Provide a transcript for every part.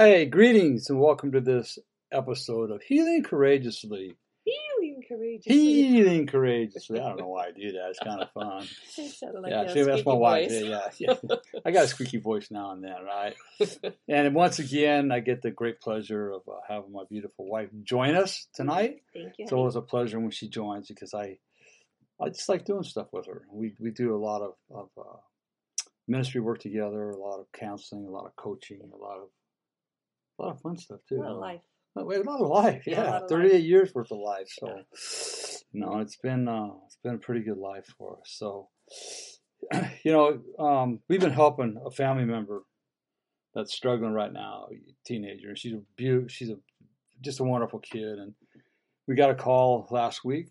Hi, greetings and welcome to this episode of Healing Courageously. Healing courageously. Healing Courageously. I don't know why I do that. It's kind of fun. Like yeah, see, that's my wife. Yeah, yeah, yeah. I got a squeaky voice now and then, right? And once again, I get the great pleasure of uh, having my beautiful wife join us tonight. Thank you. It's always a pleasure when she joins because I, I just like doing stuff with her. We we do a lot of of uh, ministry work together, a lot of counseling, a lot of coaching, a lot of a lot of fun stuff too. What a life. A lot of life, Yeah, yeah, of thirty-eight life. years worth of life. So, no, it's been uh, it's been a pretty good life for us. So, you know, um, we've been helping a family member that's struggling right now, a teenager. She's a beau- she's a just a wonderful kid, and we got a call last week,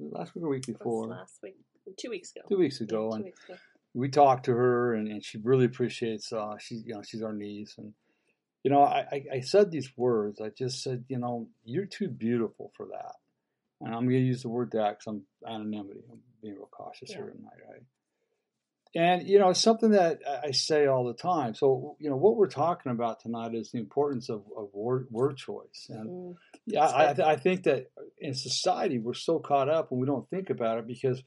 last week or week before, last week, two weeks ago. two weeks Yeah, ago, two and weeks ago. we talked to her and, and she really appreciates uh she's you know she's our niece and you know I, I said these words I just said you know you're too beautiful for that. And I'm gonna use the word that because I'm anonymity I'm being real cautious Yeah. here tonight right? And you know it's something that I- say all the time. So you know what we're talking about tonight is the importance of, of word, word choice. And Mm, yeah, I, I, I think that in society we're so caught up and we don't think about it because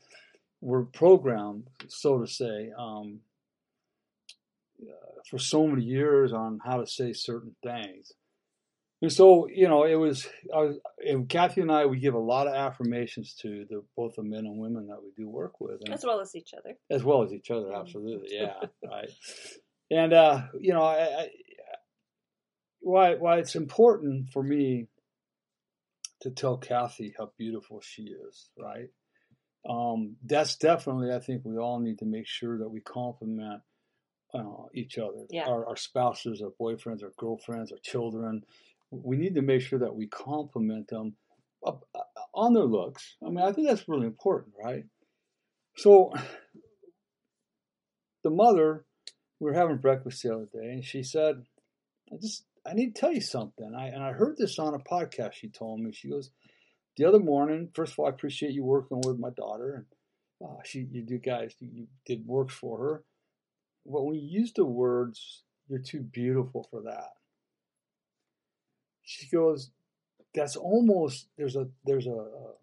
we're programmed, so to say, um, uh, for so many years on how to say certain things. And so, you know, it was, I was and Kathy and I, we give a lot of affirmations to the, both the men and women that we do work with. And, As well as each other. as well as each other, absolutely, yeah, right. And uh, you know, I, I, why why it's important for me to tell Kathy how beautiful she is, right? Um, that's definitely, I think, we all need to make sure that we compliment uh, each other, Yeah. our, our spouses, our boyfriends, our girlfriends, our children. We need to make sure that we compliment them up- uh, on their looks. I mean, I think that's really important, right? So the mother, we were having breakfast the other day, and she said, "I just, I need to tell you something." I and I heard this on a podcast. She told me. She goes, "The other morning, first of all, I appreciate you working with my daughter, and uh, she, you do guys, you did work for her. But when you use the words, you're too beautiful for that." She goes, "That's almost there's a there's a, a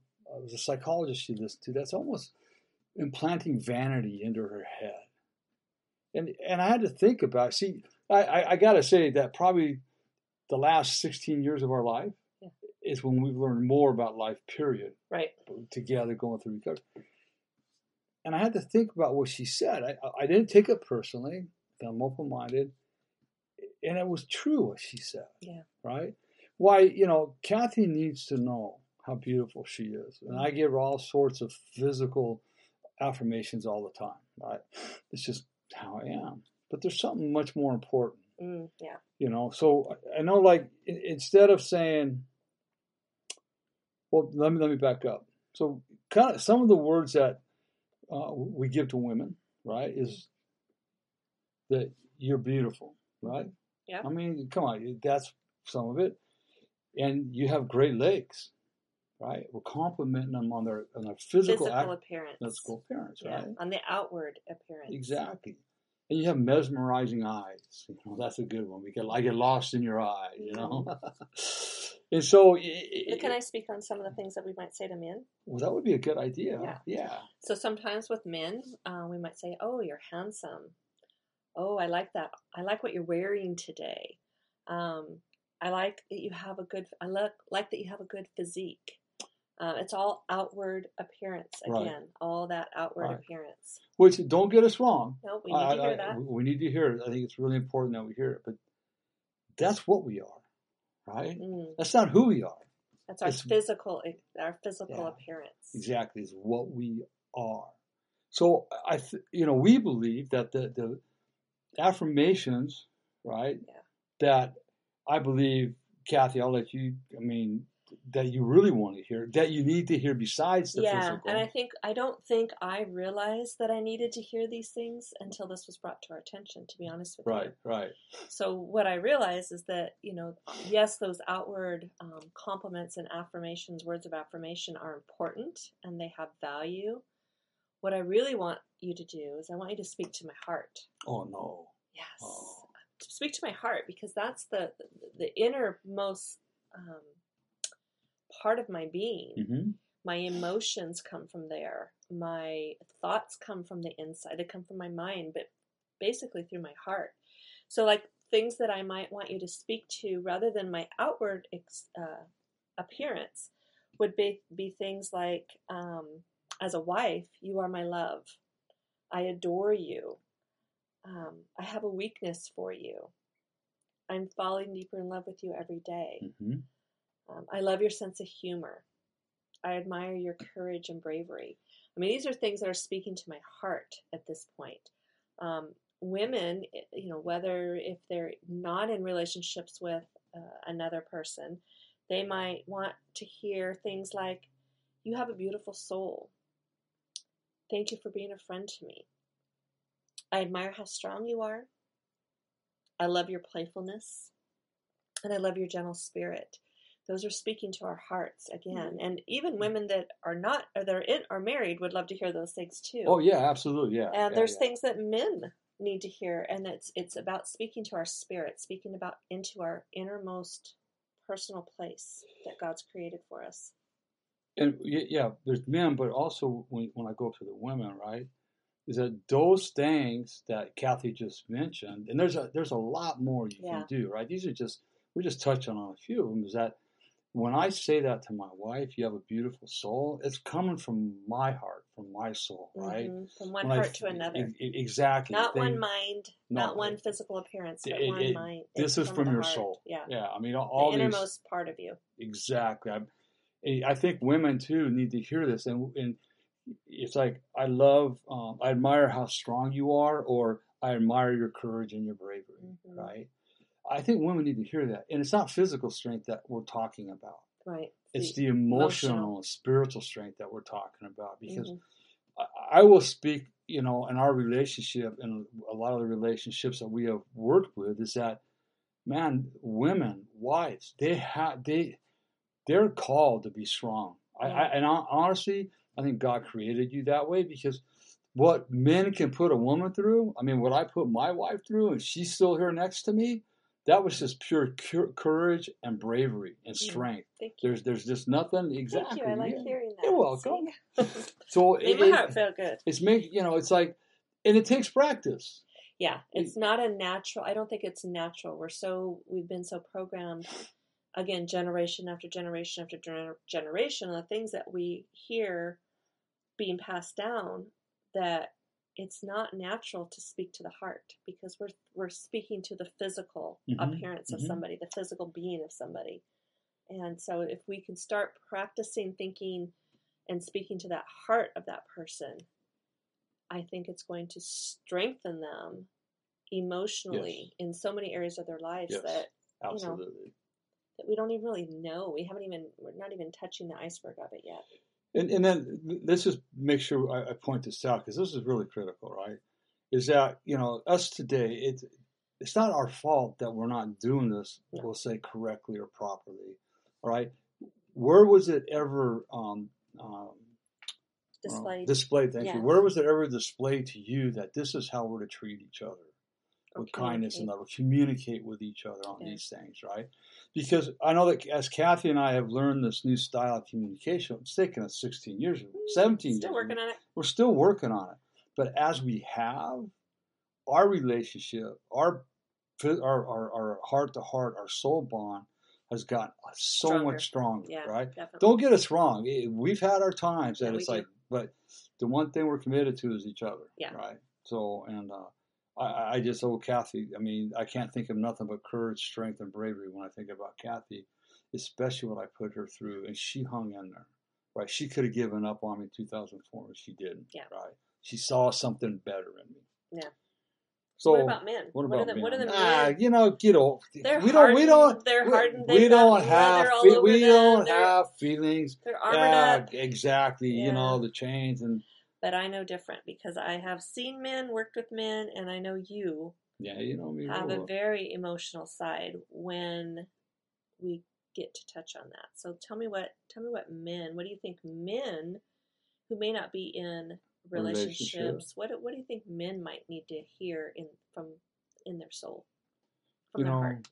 there's a psychologist she listened to. That's almost." implanting vanity into her head. And and I had to think about see, I, I, I gotta say that probably the last sixteen years of our life is when we've learned more about life, period, Right. together going through recovery. And I had to think about what she said. I, I didn't take it personally. I'm open minded. And it was true what she said. Yeah. Right? Why, you know, Kathy needs to know how beautiful she is. And I give her all sorts of physical affirmations all the time. Right? It's just how I am. But there's something much more important Mm, yeah. you know so i I know like instead of saying well let me let me back up so kind of some of the words that uh, we give to women right is that you're beautiful right Yeah. i mean come on that's some of it and you have great legs right we're complimenting them on their on their physical, Physical act, appearance. physical appearance Yeah. right On the outward appearance. Exactly. And you have mesmerizing eyes. You know, that's a good one. We get I get lost in your eye, you know. and so But can i- speak on some of the things that we might say to men? well, that would be a good idea. Yeah. Yeah. So sometimes with men, uh, we might say, "Oh, you're handsome. Oh, I like that. I like what you're wearing today. Um, I like that you have a good. I look like that you have a good physique. Uh, it's all outward appearance Right. again. All that outward Right. appearance. Which don't get us wrong. No, we need I- to hear I- that. We need to hear it. I think it's really important that we hear it. But that's what we are, right? Mm, That's not who we are. That's our It's- physical, our physical Yeah. appearance. exactly is what we are. So I, th- you know, we believe that the the affirmations, right? Yeah. That I believe, Kathy. I'll let you. I mean, that you really want to hear, that you need to hear besides the yeah, physical. and I think I don't think I realized that I needed to hear these things until this was brought to our attention. To be honest with you, right, right. So what I realize is that you know, yes, those outward um, compliments and affirmations, words of affirmation, are important and they have value. What I really want you to do is I want you to speak to my heart. Oh no. Yes, Oh. speak to my heart because that's the the innermost um, part of my being. Mm-hmm. My emotions come from there. My thoughts come from the inside. They come from my mind, but basically through my heart. So, like things that I might want you to speak to rather than my outward ex- uh, appearance would be, be things like, um, as a wife, you are my love. I adore you. Um, I have a weakness for you. I'm falling deeper in love with you every day. Mm-hmm. Um, I love your sense of humor. I admire your courage and bravery. I mean, these are things that are speaking to my heart at this point. Um, women, you know, whether if they're not in relationships with uh, another person, they might want to hear things like, You have a beautiful soul. Thank you for being a friend to me. I admire how strong you are. I love your playfulness. And I love your gentle spirit those are speaking to our hearts again and even women that are not or they're in are married would love to hear those things too Oh yeah, absolutely, yeah. and yeah, there's yeah. things that men need to hear and it's it's about speaking to our spirit speaking about into our innermost personal place that god's created for us and yeah, there's men, but also when, when I go to the women, right, is that those things that Kathy just mentioned, and there's a there's a lot more you Yeah. can do, right? These are just we're just touching on a few of them. Is that when I say that to my wife, you have a beautiful soul, it's coming from my heart, from my soul, right? Mhm. from one When I heart to another e- exactly. not They- one mind No, not one physical appearance but it- one it- mind This is from the your heart. soul. yeah Yeah, I mean, all the these innermost part of you Exactly. I, I think women too need to hear this, and and it's like I love, um, I admire how strong you are, or I admire your courage and your bravery. Mhm. Right. I think women need to hear that, and it's not physical strength that we're talking about. right It's The- the emotional, emotional. and spiritual strength that we're talking about. Because Mhm. I, I will speak, you know, in our relationship and a lot of the relationships that we have worked with is that, man, women, wives, they have they they're called to be strong. I, I and I, honestly, I think God created you that way because what men can put a woman through, I mean, what I put my wife through, and she's still here next to me, that was just pure cur- courage and bravery and Mm. strength. thank you There's there's just nothing exactly. thank you i like yeah. hearing that You're welcome. So it- my it- heart feel good it's make you know it's like and it takes practice Yeah, it's not a natural. I don't think it's natural. We're so we've been so programmed again, generation after generation after gener- generation, the things that we hear being passed down that it's not natural to speak to the heart because we're we're speaking to the physical Mhm, appearance of mhm. somebody, the physical being of somebody. And so if we can start practicing thinking and speaking to that heart of that person, I think it's going to strengthen them emotionally in so many areas of their lives Yes. that know, that we don't even really know. We haven't even we're not even touching the iceberg of it yet. And, and then let's just make sure I, I point this out because this is really critical right? Is that you know us today it's it's not our fault that we're not doing this No. we'll say correctly or properly all right? Where was it ever um, um, Displayed. displayed thank Yeah. you where was it ever displayed to you that this is how we're to treat each other? or with kindness and love, communicate with each other on Yeah. these things, right? Because I know that as Kathy and I have learned this new style of communication, it's taken us 16 years, 17 Mm, Still years. working on it. We're still working on it. But as we have, our relationship, our our our, our heart to heart, our soul bond has gotten so Stronger. much stronger, Yeah, right? definitely. Don't get us wrong. We've had our times that Yeah, it's do. like, but the one thing we're committed to is each other. Yeah. Right. So, and uh, I, I just owe Kathy. I mean, I can't think of nothing but courage, strength, and bravery when I think about Kathy. especially what I put her through, and she hung in there. Right? She could have given up on me in 2004, but she didn't. Yeah. Right? She saw something better in me. Yeah. So what about men? what are about the, What are the men? men? Ah, you know, get old. They're we don't. We don't. they're we, hardened, We they've don't have. fe- we them, don't they're- have feelings. They're armored Yeah, up. exactly. You know the chains and But I know different because I have seen men, worked with men, and I know you yeah, you know me. have a very emotional side when we get to touch on that. So tell me what tell me what men, what do you think men who may not be in relationships, Relationship. what do- what do you think men might need to hear in from in their soul? From you their know, heart.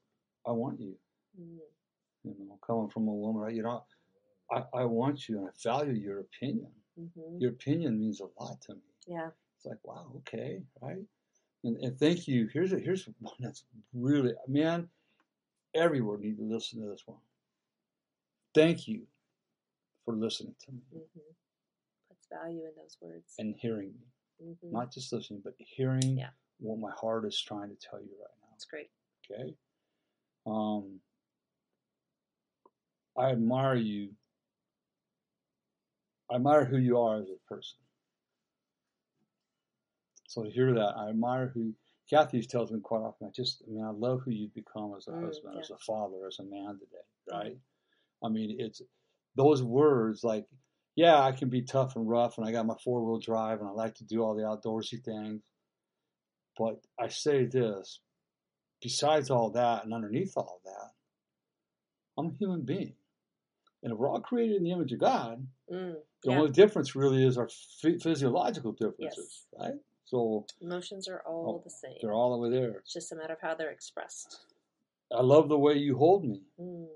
I want you. Mm, You know, coming from a woman, right? You know, I, I want you and I value your opinion. Mhm. Your opinion means a lot to me. Yeah. It's like, wow, okay, right? And, and thank you. Here's a, here's one that's really, man, everyone need to listen to this one. Thank you for listening to me hmm Puts value in those words. and hearing me. hmm Not just listening, but hearing Yeah. what my heart is trying to tell you right now. That's great. Okay. Um, I admire you. I admire who you are as a person. So to hear that, I admire who Kathy tells me quite often. I just, I mean, I love who you've become as a Mm, husband, yeah. as a father, as a man today, right? I mean, it's those words like, yeah, I can be tough and rough, and I got my four wheel drive, and I like to do all the outdoorsy things. But I say this besides all that and underneath all that, I'm a human being. And if we're all created in the image of God, Mm, the yeah. only difference really is our phy- physiological differences, right? So Emotions are all the same. Oh, they're all over there. It's just a matter of how they're expressed. I love the way you hold me Mm,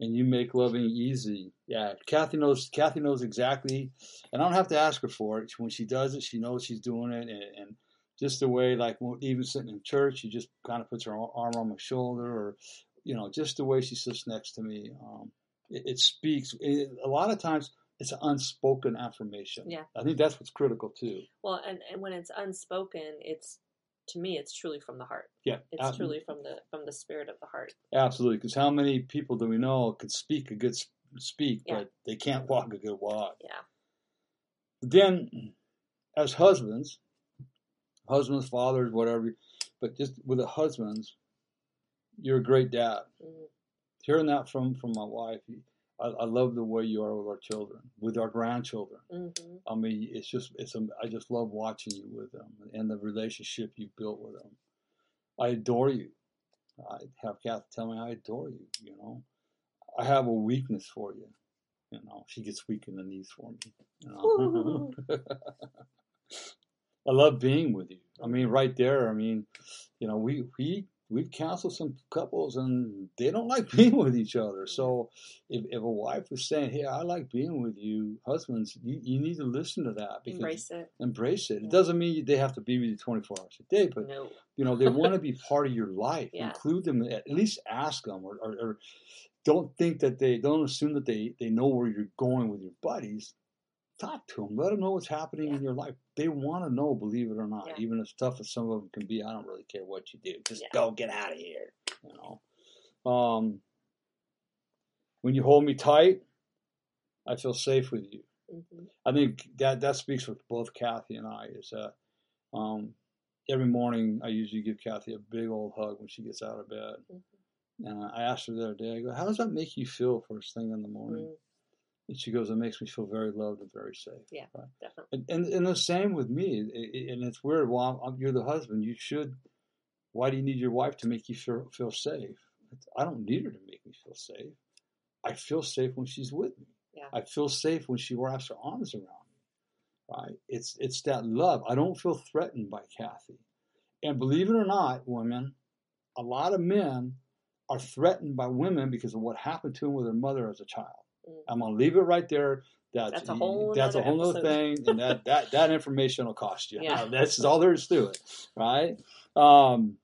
and you make loving easy. Yeah, Kathy knows. Kathy knows exactly, and I don't have to ask her for it. When she does it, she knows she's doing it, and, and just the way, like even sitting in church, she just kind of puts her arm on my shoulder, or you know, just the way she sits next to me. Um, it, it speaks. It, a lot of times, it's an unspoken affirmation. Yeah. I think that's what's critical too. Well, and, and when it's unspoken, it's to me, it's truly from the heart. Yeah, It's ab- truly from the from the spirit of the heart. absolutely. Because how many people do we know could speak a good speak, Yeah. but they can't walk a good walk? Yeah. then as husbands, husbands, fathers, whatever, but just with the husbands, you're a great dad. Mm, Hearing that from from my wife, I, I love the way you are with our children, with our grandchildren. hmm I mean, it's just it's a, I just love watching you with them and the relationship you built with them. I adore you. I have Kathy tell me I adore you. You know, I have a weakness for you. You know, she gets weak in the knees for me. You know? I love being with you. I mean, right there. I mean, you know, we we we've counseled some couples and they don't like being with each other. So if, if a wife is saying, "Hey, I like being with you," husbands, you, you need to listen to that because Embrace it. embrace it. Yeah. It doesn't mean they have to be with you 24 hours a day, but No. you know they want to be part of your life. Yeah. Include them. At least ask them, or, or, or don't think that they don't assume that they they know where you're going with your buddies. Talk to them. Let them know what's happening in your life. They want to know, believe it or not. Yeah. Even as tough as some of them can be, I don't really care what you do. Just Yeah. go, get out of here. You know. Um, when you hold me tight, I feel safe with you. hmm I think that that speaks for both Kathy and I. Is that um, every morning I usually give Kathy a big old hug when she gets out of bed, hmm and I asked her the other day. I go, "How does that make you feel first thing in the morning?" Mm, And she goes, "It makes me feel very loved and very safe." Yeah. Right? definitely. And, and and the same with me. And it's weird. Well, I'm- you're the husband. You should. Why do you need your wife to make you feel feel safe? I don't need her to make me feel safe. I feel safe when she's with me. Yeah. I feel safe when she wraps her arms around me. Right? It's it's that love. I don't feel threatened by Kathy. And believe it or not, women, a lot of men are threatened by women because of what happened to them with their mother as a child. Mm. I'm gonna leave it right there. That's, That's a whole that's a nother whole other thing, and that, that that information will cost you. Yeah. That's all there is to it, right? Um,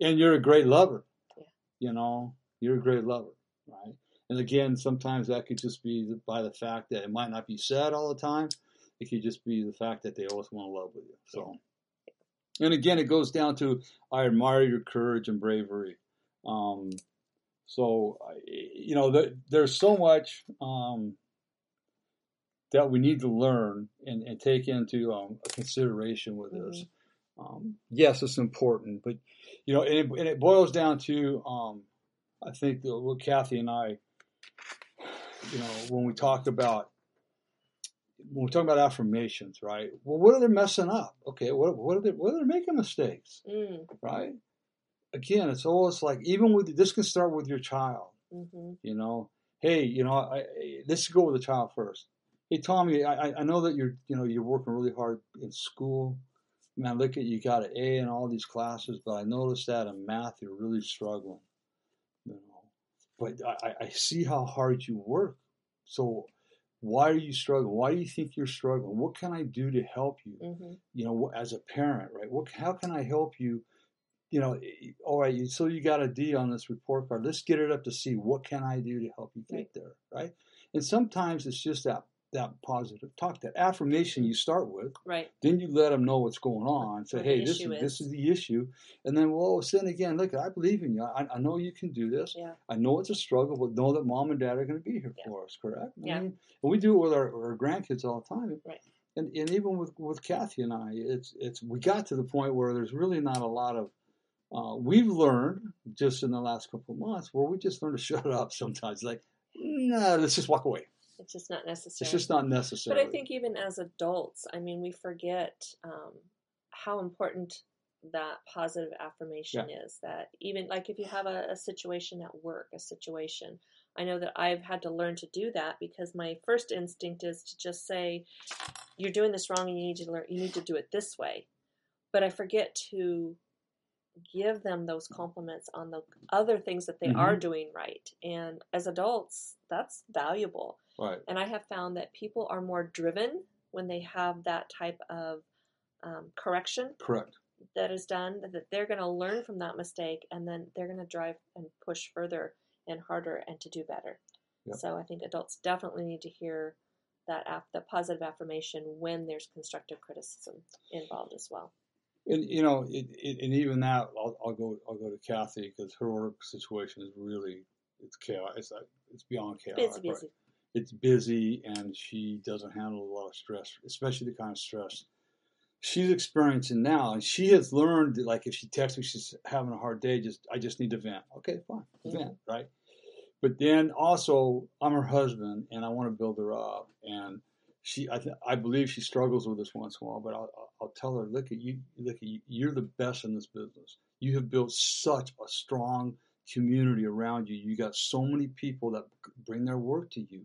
and you're a great lover. Yeah. You know, you're a great lover, right? And again, sometimes that could just be by the fact that it might not be said all the time. It could just be the fact that they always want to love with you. So, and again, it goes down to I admire your courage and bravery. Um, So, you know, the, there's so much um, that we need to learn and, and take into um, consideration with this. Um, yes, it's important, but you know, and it, and it boils down to um, I think what Kathy and I, you know, when we talk about when we talk about affirmations, right? Well, what are they messing up? Okay, what what are they what are they making mistakes, Mm, right? Again, it's always like even with this can start with your child. hmm You know, hey, you know, I, I, let's go with the child first. Hey, Tommy, I, I- know that you're you know you're working really hard in school. Man, look at you got an A in all these classes, but I noticed that in math you're really struggling. You know, but I, I- see how hard you work. So why are you struggling? Why do you think you're struggling? What can I do to help you? hmm you know, as a parent, right? What, how can I help you? You know, all right, you- so you got a D on this report card. Let's get it up to C. What can I do to help you get there, right? And sometimes it's just that that positive talk, that affirmation you start with. Right. Then you let them know what's going on. Say, hey, this is, issue this is. is the issue. And then, well, then again, look, I believe in you. I, I know you can do this. Yeah. I know it's a struggle, but know that mom and dad are going to be here Yeah. for us, correct? I Yeah. mean, and we do it with our, our grandkids all the time. Right. And, and even with, with Kathy and I, it's it's we got to the point where there's really not a lot of uh, we've learned just in the last couple of months where we just learn to shut up sometimes. Like, nah, let's just walk away. It's just not necessary. It's just not necessary. But. I think even as adults, I mean, we forget um, how important that positive affirmation is. That even like if you have a, a situation at work, a situation, I know that I've had to learn to do that because my first instinct is to just say, "You're doing this wrong, and you need to learn. You need to do it this way." But I forget to give them those compliments on the other things that they Mhm. are doing right. And as adults, that's valuable. right. And I have found that people are more driven when they have that type of um, correction Correct. that is done, that they're going to learn from that mistake and then they're going to drive and push further and harder and to do better. Yep. So I think adults definitely need to hear that af- the positive affirmation when there's constructive criticism involved as well. And you know, it, it, and even that, I'll, I'll go. I'll go to Kathy because her work situation is really it's chaos. It's it's beyond chaos. Busy, busy. It's busy, and she doesn't handle a lot of stress, especially the kind of stress she's experiencing now. And she has learned that, like, if she texts me, she's having a hard day. Just I just need to vent. Okay, fine, Mhm. vent, right? But then also, I'm her husband, and I want to build her up, and she, I, th- I believe she struggles with this once in a while, but I'll, I'll- tell her, look at you, look at you, you're the best in this business. You have built such a strong community around you. You got so many people that bring their work to you.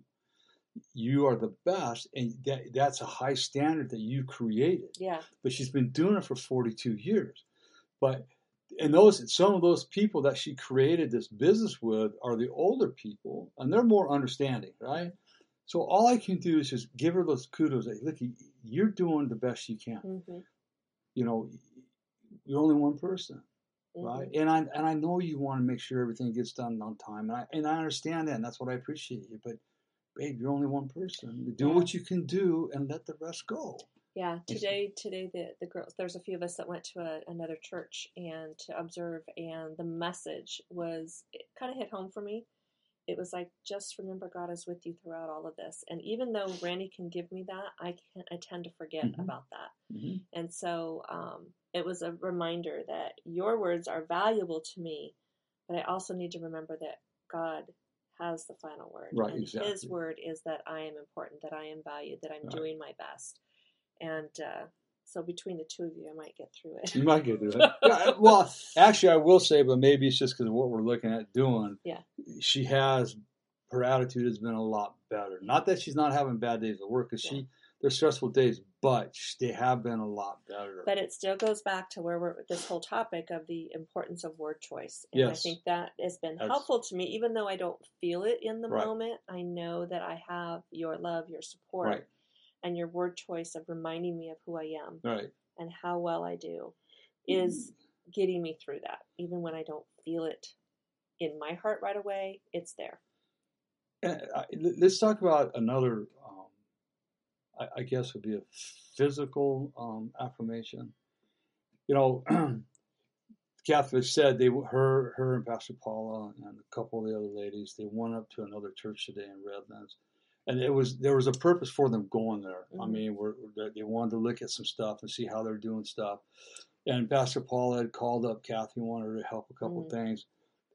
You are the best, and that, that's a high standard that you created. Yeah, But she's been doing it for 42 years. But and those some of those people that she created this business with are the older people, and they're more understanding, right? So all I can do is just give her those kudos. Like, look, you're doing the best you can. hmm You know, you're only one person, hmm right? And I and I know you want to make sure everything gets done on time, and I and I understand that, and that's what I appreciate you. But babe, you're only one person. Do Yeah. what you can do, and let the rest go. Yeah, today today the the girls there's a few of us that went to a, another church and to observe and the message was it kind of hit home for me. It was like just remember God is with you throughout all of this. And even though Randy can give me that, I can I tend to forget Mhm. about that. Mhm. And so um, it was a reminder that your words are valuable to me, but I also need to remember that God has the final word. Right, and His word is that I am important, that I am valued, that I'm Right. doing my best. And uh, so between the two of you, I might get through it. You might get through it. Yeah, well, actually, I will say, but maybe it's just because of what we're looking at doing. Yeah. She has, her attitude has been a lot better. Not that she's not having bad days at work, because she, they're stressful days, but they have been a lot better. But it still goes back to where we're this whole topic of the importance of word choice. And I think that has been That's- helpful to me, even though I don't feel it in the Right. moment. I know that I have your love, your support, Right. And your word choice of reminding me of who I am right. and how well I do is getting me through that. Even when I don't feel it in my heart right away, it's there. And, uh, let's talk about another, um, I, I guess would be a physical um, affirmation. You know, Kathy said they her her and Pastor Paula and a couple of the other ladies they went up to another church today in Redlands, and it was there was a purpose for them going there. I Mhm. mean, we're, they wanted to look at some stuff and see how they're doing stuff. And Pastor Paul had called up Kathy, wanted her to help a couple Mhm. things,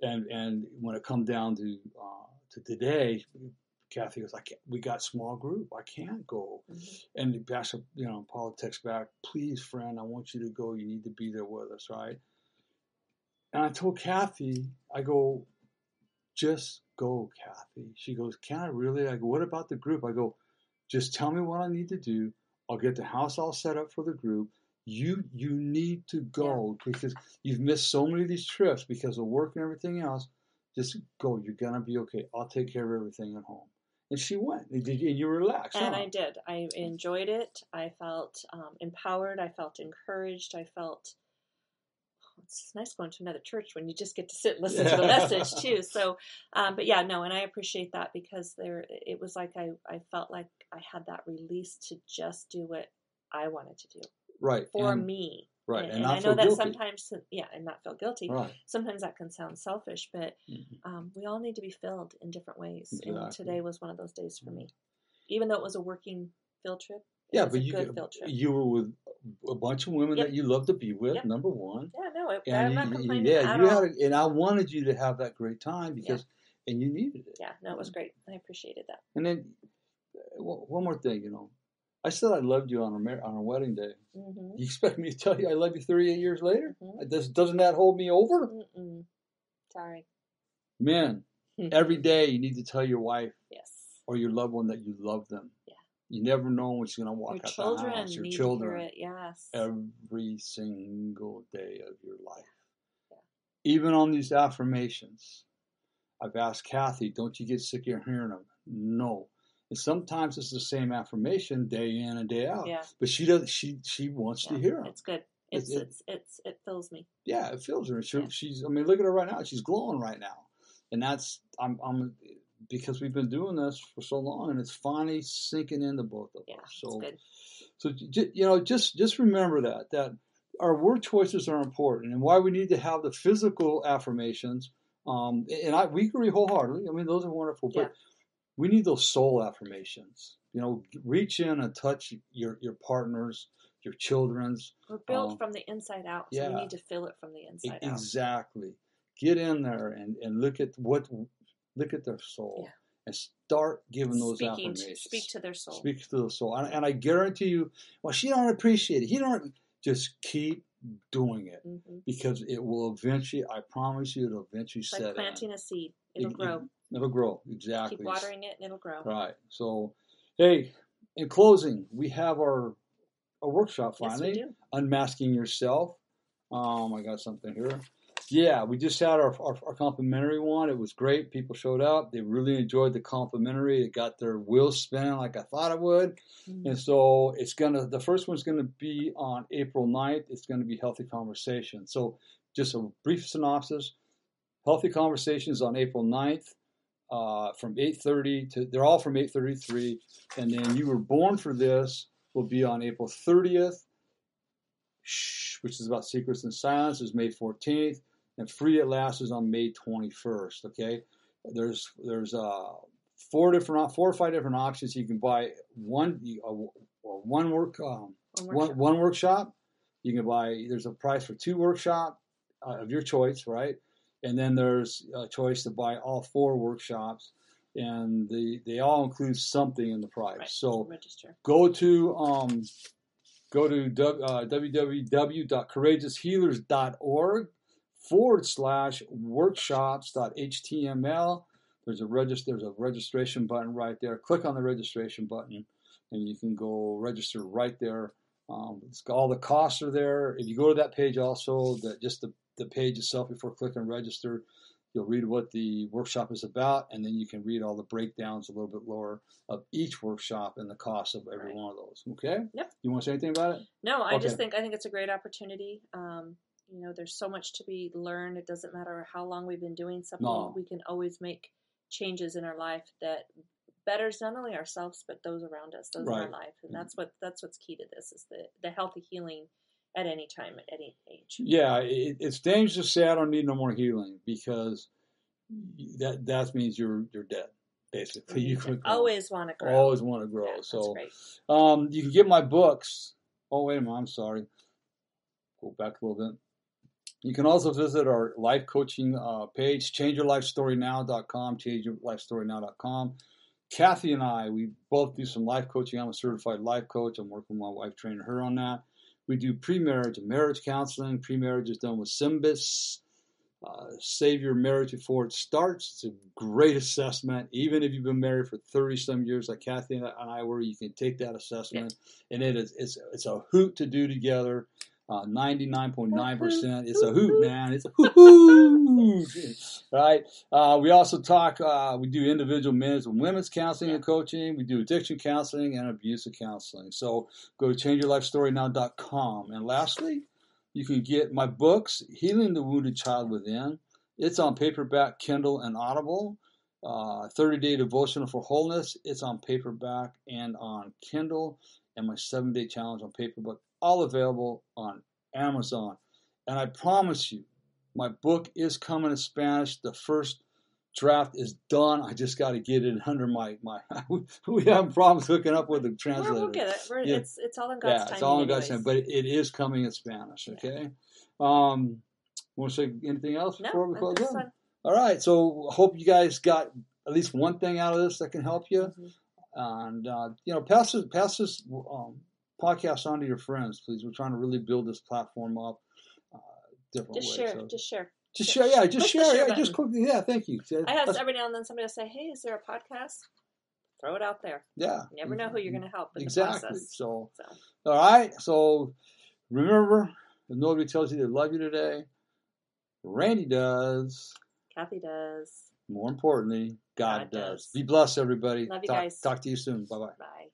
and and when it come down to uh, to today, Kathy was like, "We got small group. I can't go." Mhm. And Pastor, you know, Paul texts back, please, friend, I want you to go. You need to be there with us, right? And I told Kathy, I go, just go, Kathy. She goes, can I really? I go, what about the group? I go, just tell me what I need to do. I'll get the house all set up for the group. You you need to go because you've missed so many of these trips because of work and everything else. Just go. You're gonna be okay. I'll take care of everything at home. And she went. And you, relaxed. And huh? I did. I enjoyed it. I felt um, empowered. I felt encouraged. I felt it's nice going to another church when you just get to sit and listen to the message too. So, um, but yeah, no, and I appreciate that because there, it was like I, I felt like I had that release to just do what I wanted to do right for and, me. Right, and, and and I know that guilty. sometimes, yeah, and not feel guilty. Right. Sometimes that can sound selfish, but Mhm. um, we all need to be filled in different ways. And today was one of those days for me. Even though it was a working field trip, it Yeah, but you you were with a bunch of women Yep. that you love to be with. Yep. Number one, yeah, no, it, I'm not you- you- complaining yeah, you all. had, a, and I wanted you to have that great time because, and you needed it. yeah, no, it was great. I appreciated that. And then uh, one more thing, you know, I said I loved you on our on our wedding day. hmm You expect me to tell you I love you 38 years later? Mhm. Does doesn't that hold me over? Mm-mm. Sorry. Men, every day you need to tell your wife yes. or your loved one that you love them. Yeah. You never know when she's gonna walk Your out children the house. Your children. to it. Yes. every single day of your life. Yeah. Even on these affirmations, I've asked Kathy, don't you get sick of hearing them? No. And sometimes it's the same affirmation day in and day out. yeah. But she does. She she wants yeah. to hear them. It's good. It's, it- it's it's it fills me. Yeah, it feels her. She, Yeah. She's. I mean, look at her right now. She's glowing right now, and that's I'm I'm because we've been doing this for so long, and it's finally sinking into both of Yeah, us. So good. So you know, just just remember that that our word choices are important, and why we need to have the physical affirmations. Um, and I we agree wholeheartedly. I mean, those are wonderful, but we need those soul affirmations. You know, reach in and touch your your partners, your children's. We're built um, from the inside out, so yeah. we need to fill it from the inside out. exactly. Get in there and and look at what look at their soul Yeah. and start giving those Speaking to, affirmations. speak to their soul. Speak to the soul. And, and I guarantee you, well, she don't appreciate it. He don't. Just keep doing it hmm because it will eventually. I promise you, it'll eventually It's set like planting in. a seed. It'll It- grow. It'll grow exactly. Keep watering it, and it'll grow. Right. So, hey, in closing, we have our a workshop Yes, finally. do. Unmasking yourself. Um, I got something here. Yeah, we just had our, our, our complimentary one. It was great. People showed up. They really enjoyed the complimentary. It got their wheels spinning like I thought it would. Mhm. And so it's gonna the first one's gonna be on April 9th. It's gonna be Healthy Conversation. So just a brief synopsis. Healthy Conversations on April 9th, uh, from 8.30 to they're all from 8.33 And then You Were Born for This will be on April 30th, which is about secrets and silence, is May 14th, and Free at Last is on May 21st. Okay, there's there's uh four different four or five different options. You can buy one uh, one work um, One one, workshop. one workshop. You can buy. There's a price for two workshop uh, of your choice, right? And then there's a choice to buy all four workshops, and they they all include something in the price. Right. So register. go to um, go to uh, www.courageoushealers.org forward slash workshops.html. There's a register. There's a registration button right there. Click on the registration button, and you can go register right there. Um, it's got, all the costs are there. If you go to that page, also that just the, the page itself before clicking register, you'll read what the workshop is about, and then you can read all the breakdowns a little bit lower of each workshop and the cost of every Right. one of those. Okay. Yep. You want to say anything about it? No, I just think I think it's a great opportunity. Um, you know, there's so much to be learned. It doesn't matter how long we've been doing something. No. We can always make changes in our life that betters not only ourselves but those around us, those in our Right. life. And that's what that's what's key to this is the the healthy healing at any time, at any age. Yeah, it, it's dangerous to say I don't need no more healing because that that means you're you're dead basically. You always want to grow. Always want to grow. Yeah, so um, you can get my books. Oh wait a minute, I'm sorry. Go back a little bit. You can also visit our life coaching uh, page, changeyourlifestorynow.com, changeyourlifestorynow.com. Kathy and I, we both do some life coaching. I'm a certified life coach. I'm working with my wife, training her on that. We do pre-marriage and marriage counseling. Pre-marriage is done with Symbis. Uh, save your marriage before it starts. It's a great assessment. Even if you've been married for 30 some years, like Kathy and I were, you can take that assessment. And it is it's it's a hoot to do together. Uh, 99.9%. It's a hoot, man. It's a hoot. right? Uh, we also talk, uh, we do individual men's and women's counseling and coaching. We do addiction counseling and abuse counseling. So go to changeyourlifestorynow.com. And lastly, you can get my books, Healing the Wounded Child Within. It's on paperback, Kindle, and Audible. Uh, 30 Day Devotional for Wholeness. It's on paperback and on Kindle. And my seven day challenge on paperback all available on Amazon. And I promise you, my book is coming in Spanish. The first draft is done. I just got to get it under my my. we have problems hooking up with the translator. We'll, we'll get it. We're, yeah. It's it's all in God's yeah, time. it's all in God's time. But it, it is coming in Spanish. Okay. Yeah. Um, want to say anything else before we close out? All right. So hope you guys got at least one thing out of this that can help you. Mm-hmm. And uh, you know, pass this pass this um, podcast on to your friends, please. We're trying to really build this platform up uh, different just ways. Share, so. Just share. Just share. Yeah, just share. share. Yeah, just quickly. Yeah, thank you. I have every now and then somebody will say, "Hey, is there a podcast?" Throw it out there. Yeah. You never know who you're going to help. exactly. So, so, all right. So, remember, if nobody tells you they love you today, Randy does. Kathy does. More importantly, God, God does. does. Be blessed, everybody. Love you talk, guys. Talk to you soon. Bye-bye. Bye.